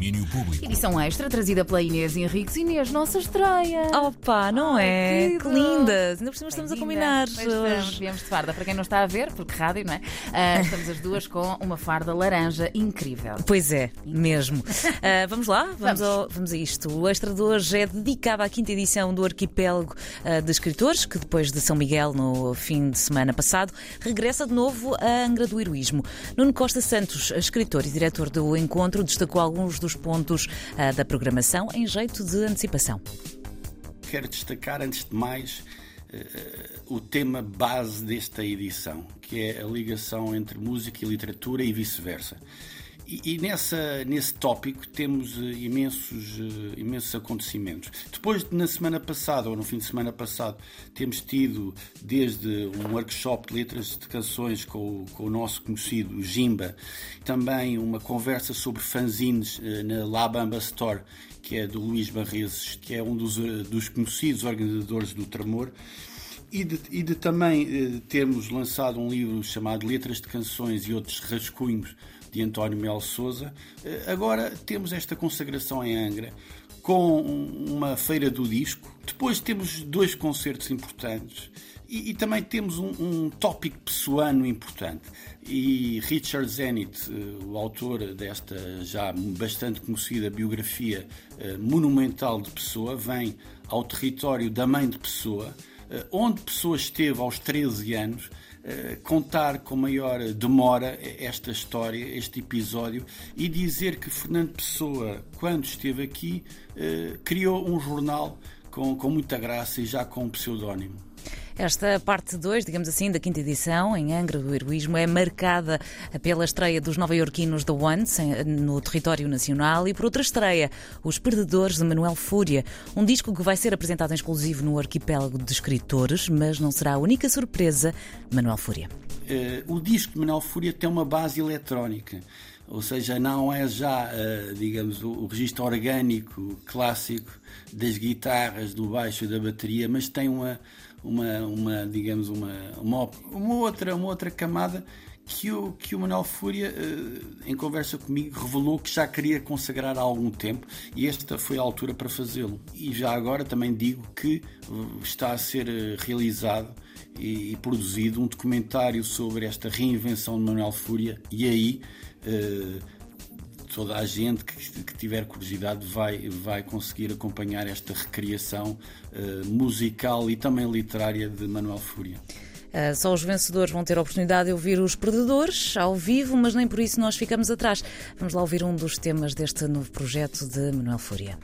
Domínio Público. Edição extra trazida pela Inês Henriques. Inês, nossa estreia. Opa, não Ai, é? querido. Que lindas! Ainda por cima estamos a combinar estamos, viemos de farda. Para quem não está a ver, porque rádio, não é? Ah, estamos as duas com uma farda laranja incrível. Pois é, mesmo. Ah, vamos lá? Vamos, Vamos. ao- vamos a isto. O Extra de hoje é dedicado à quinta edição do Arquipélago ah, de Escritores, que depois de São Miguel, no fim de semana passado, regressa de novo à Angra do Heroísmo. Nuno Costa Santos, escritor e diretor do encontro, destacou alguns dos pontos ah, da programação em jeito de antecipação. Quero destacar, antes de mais, eh, o tema base desta edição, que é a ligação entre música e literatura e vice-versa. E, nessa, nesse tópico temos eh, imensos, eh, imensos acontecimentos. Depois, de, na semana passada, ou no fim de semana passado, temos tido desde um workshop de letras de canções com, com o nosso conhecido Jimba, também uma conversa sobre fanzines eh, na Labamba Store, que é do Luís Barreses, que é um dos, dos conhecidos organizadores do Tremor. E de, e de também eh, termos lançado um livro chamado Letras de Canções e Outros Rascunhos, de António Mel Souza. Eh, agora temos esta consagração em Angra, com um- uma feira do disco. Depois temos dois concertos importantes. E, e também temos um, um tópico pessoano importante. E Richard Zenit, eh, o autor desta já bastante conhecida biografia eh, monumental de Pessoa, vem ao território da mãe de Pessoa, onde Pessoa esteve aos 13 anos, eh, contar com maior demora esta história, este episódio, e dizer que Fernando Pessoa, quando esteve aqui, eh, criou um jornal com, com muita graça e já com um pseudónimo. Esta parte 2, digamos assim, da quinta edição, em Angra do Heroísmo, é marcada pela estreia dos nova-iorquinos The Ones em- no território nacional e por outra estreia, Os Perdedores de Manuel Fúria, um disco que vai ser apresentado em exclusivo no arquipélago de escritores, mas não será a única surpresa Manuel Fúria. Eh, o disco de Manuel Fúria tem uma base eletrónica, ou seja, não é já, eh, digamos, o, registro orgânico clássico das guitarras, do baixo e da bateria, mas tem uma, uma, uma digamos, uma, uma, uma outra, uma outra camada que o, que o Manuel Fúria, eh, em conversa comigo, revelou que já queria consagrar há algum tempo e esta foi a altura para fazê-lo. E já agora também digo que eh, está a ser eh, realizado e, produzido um documentário sobre esta reinvenção de Manuel Fúria e aí toda a gente que, tiver curiosidade vai, vai conseguir acompanhar esta recriação musical e também literária de Manuel Fúria. Uh, só os vencedores vão ter a oportunidade de ouvir os perdedores ao vivo, mas nem por isso nós ficamos atrás. Vamos lá ouvir um dos temas deste novo projeto de Manuel Fúria.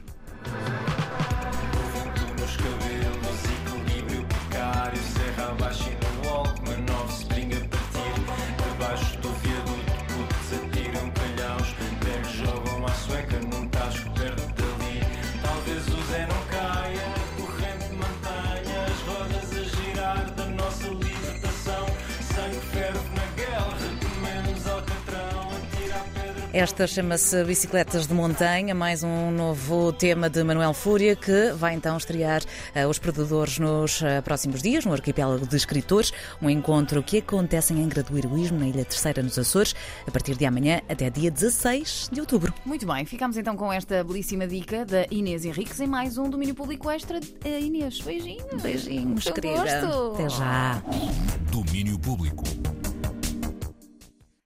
Esta chama-se Bicicletas de Montanha, mais um novo tema de Manuel Fúria, que vai então estrear uh, os Predadores nos uh, próximos dias, no Arquipélago de Escritores, um encontro que acontece em Angra do Heroísmo, na Ilha Terceira, nos Açores, a partir de amanhã até dia 16 de outubro. Muito bem, ficamos então com esta belíssima dica da Inês Henriques em mais um Domínio Público Extra. Eh, Inês, beijinhos. Beijinhos, querida. gosto. Até já. Domínio Público.